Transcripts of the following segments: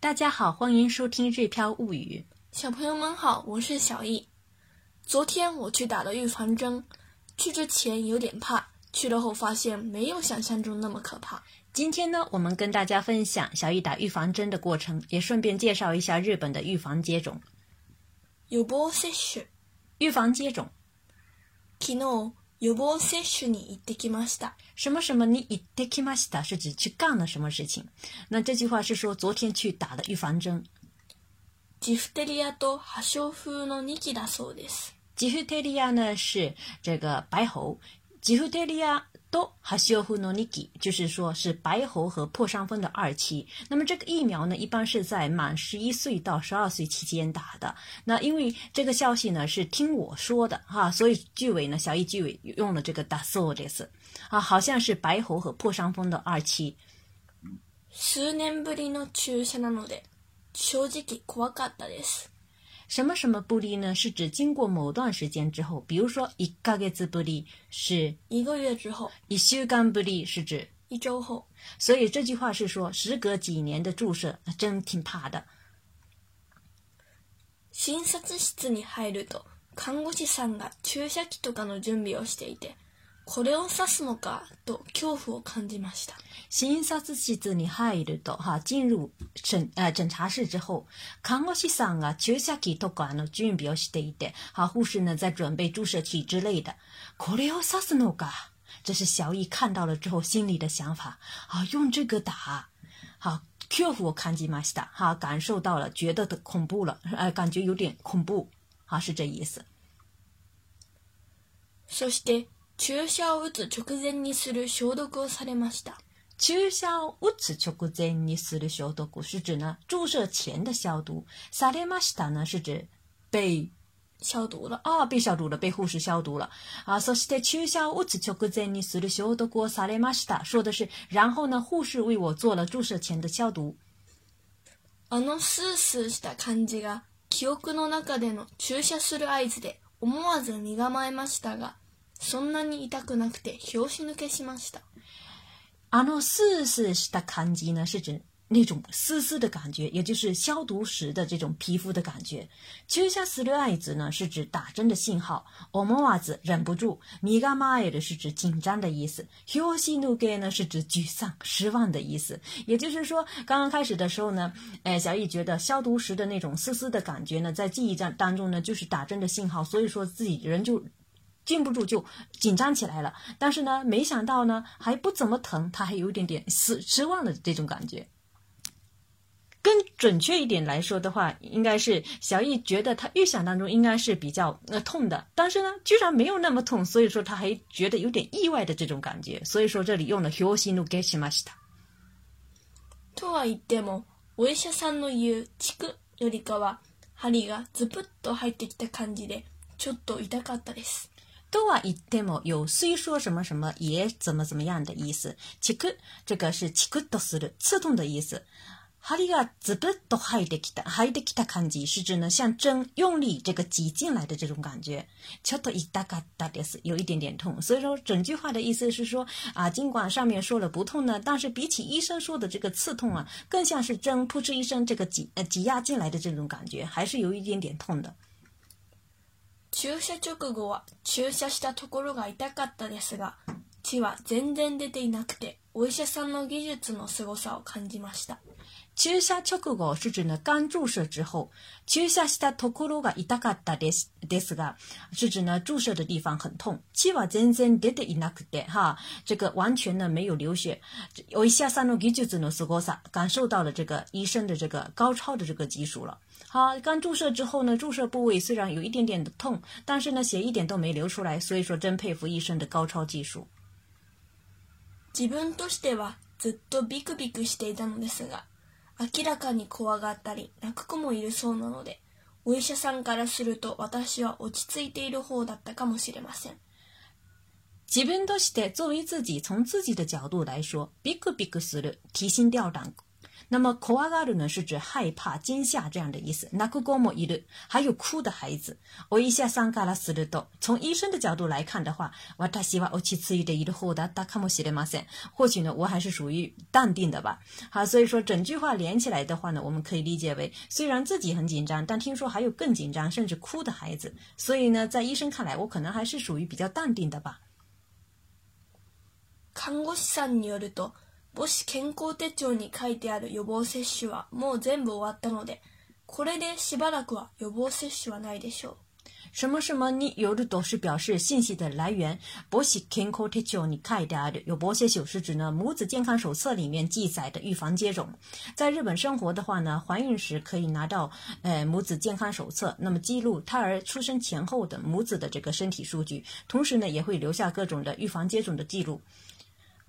大家好，欢迎收听《日篇物语》。小朋友们好，我是小易。昨天我去打了预防针，去之前有点怕，去了后发现没有想象中那么可怕。今天呢，我们跟大家分享小易打预防针的过程，也顺便介绍一下日本的预防接种。有预防接种。キノ。予防接種に行ってきました。什么什么に行ってきました是指去干了什么事情。那这句话是说昨天去打了预防针。ジフテリアと破傷風の2期だそうです。ジフテリア呢是这个白ジフテリア都哈西オフ诺尼基，就是说是白喉和破伤风的二期。那么这个疫苗呢，一般是在满十一岁到十二岁期间打的。那因为这个消息呢是听我说的哈，所以纪委呢小易纪委用了这个ダソウです，啊，好像是白喉和破伤风的二期。数年ぶりの注射なので、正直怖かったです。什么什么不利呢？是指经过某段时间之后，比如说一个月不利是一个月之后，一週間不利是指一周后。所以这句话是说，时隔几年的注射，真挺怕的。診察室に入ると、看護師さんが注射器とかの準備をしていて。これを指すのかと恐怖を感じました。診察室に入ると、は進入診診察室之後看護師さんが注射器とかの準備をしていて、は護士呢在准备注射器之类的。これを刺すのか，这是小易看到了之后心里的想法。啊，用这个打，好。恐怖を感じました。哈、感受到了，觉得恐怖了，感觉有点恐怖，啊，是这意思。そして注射を打つ直前にする消毒をされました。注射を打つ直前にする消毒是指呢注射前的消毒。されました呢是指被消毒了啊，被消毒了，被护士消毒了啊。そして注射を打つ直前にする消毒をされました。说的是，然后呢，护士为我做了注射前的消毒。あのスースーした感じが記憶の中での注射する合図で思わず身構えましたが。そんなに痛くなくて、ひょし抜けしました。あのすすした感じ呢，是指那种丝丝的感觉，也就是消毒时的这种皮肤的感觉。きゅしゃするあい子呢，是指打针的信号。おもわず、忍不住。みがまえる是指紧张的意思。ひょし抜け呢，是指沮丧、失望的意思。也就是说，刚刚开始的时候呢，哎，小易觉得消毒时的那种丝丝的感觉呢，在记忆当当中呢，就是打针的信号，所以说自己人就。禁不住就紧张起来了，但是呢，没想到呢还不怎么疼，他还有点点失失望的这种感觉。更准确一点来说的话，应该是小易觉得他预想当中应该是比较呃痛的，但是呢，居然没有那么痛，所以说他还觉得有点意外的这种感觉。所以说这里用了“ひょしぬけしましとはいえでも、医者さんの言うチクよりかは、針がズと入ってきた感じでちょっと痛かったです。都啊，一点么有虽说什么什么也怎么怎么样的意思。切克这个是切克多斯的刺痛的意思。哈里啊，这不都还的起的，还的起它，看挤是指呢，像针用力这个挤进来的这种感觉。乔头一打嘎打点是有一点点痛，所以说整句话的意思是说啊，尽管上面说了不痛呢，但是比起医生说的这个刺痛啊，更像是针扑哧一声这个挤呃挤压进来的这种感觉，还是有一点点痛的。注射直後は注射したところが痛かったですが血は全然出ていなくてお医者さんの技術の凄さを感じました注射直後、是指呢，刚注射之后，注射したところが痛かったですが，是指呢，注射的地方很痛。血は全然出ていなくて、哈，这个完全呢没有流血。者さんの技術のすごさ、感受到了这个医生的这个高超的这个技术了。好，刚注射之后呢，注射部位虽然有一点点的痛，但是呢，血一点都没流出来，所以说真佩服医生的高超技术。自分としてはずっとビクビクしていたのですが。明らかに怖がったり泣く子もいるそうなのでお医者さんからすると私は落ち着いている方だったかもしれません自分として作为自己从自己的角度来说ビクビクする提心吊胆那么，koaga 鲁呢是指害怕、惊吓这样的意思。nakugomo 伊鲁还有哭的孩子。o s a 我一下上 a 了 a 十多。从医生的角度来看的话，我大希望我其次一点一点后，他他看我写的嘛噻。或许呢，我还是属于淡定的吧。好，所以说整句话连起来的话呢，我们可以理解为：虽然自己很紧张，但听说还有更紧张甚至哭的孩子。所以呢，在医生看来，我可能还是属于比较淡定的吧。看護師さんによると。什么什么？你有的都是表示信息的来源。母子健康手册里面记载的预防接种，在日本生活的话呢，怀孕时可以拿到呃母子健康手册，那么记录胎儿出生前后的母子的这个身体数据，同时呢也会留下各种的预防接种的记录。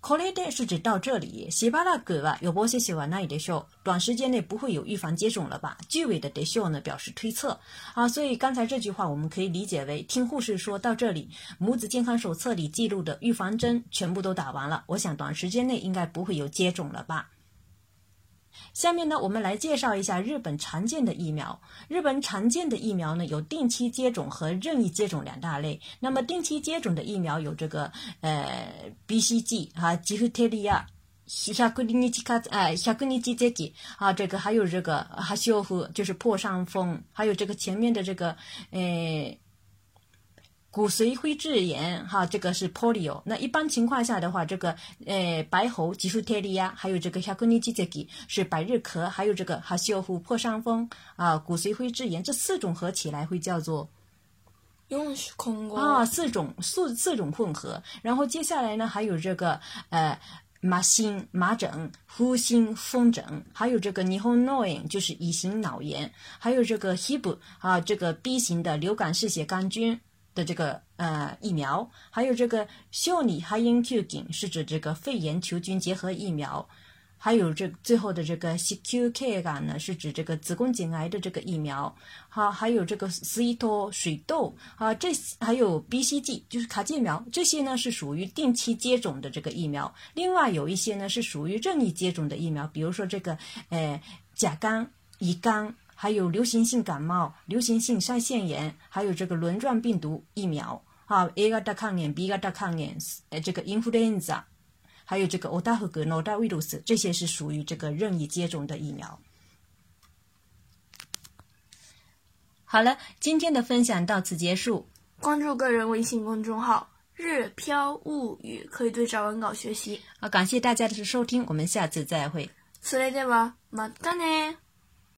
可能得是指到这里，西班牙狗啊有波些西班牙那一点说，短时间内不会有预防接种了吧？句尾的得说呢表示推测啊，所以刚才这句话我们可以理解为，听护士说到这里，母子健康手册里记录的预防针全部都打完了，我想短时间内应该不会有接种了吧。下面呢，我们来介绍一下日本常见的疫苗。日本常见的疫苗呢，有定期接种和任意接种两大类。那么，定期接种的疫苗有这个呃，BCG 啊，吉尾特利亚，小格尼奇卡哎，小格尼奇捷啊，这个还有这个哈修奥夫，就是破伤风，还有这个前面的这个呃。骨髓灰质炎，哈，这个是 polio。那一般情况下的话，这个呃，白喉、脊速贴粒炎，还有这个小关节肌是百日咳，还有这个哈西尔夫破伤风啊，骨髓灰质炎这四种合起来会叫做用空啊，四种四四种混合。然后接下来呢，还有这个呃麻心麻疹、呼心风疹，还有这个尼红脑炎，就是乙型脑炎，还有这个 hib 啊，这个 B 型的流感嗜血杆菌。的这个呃疫苗，还有这个 s h i n g 菌是指这个肺炎球菌结合疫苗，还有这最后的这个 CQK v 呢是指这个子宫颈癌的这个疫苗，好，还有这个 C 水痘，啊，这还有 BCG 就是卡介苗，这些呢是属于定期接种的这个疫苗。另外有一些呢是属于任意接种的疫苗，比如说这个呃甲肝、乙肝。还有流行性感冒、流行性腮腺炎，还有这个轮状病毒疫苗啊，A 亚大抗原、B 亚大抗原，呃，这个 influenza，还有这个 o a g n 奥塔赫格诺达病 s 这些是属于这个任意接种的疫苗。好了，今天的分享到此结束。关注个人微信公众号“日飘物语”，可以对照文稿学习。啊，感谢大家的收听，我们下次再会。それではまたね。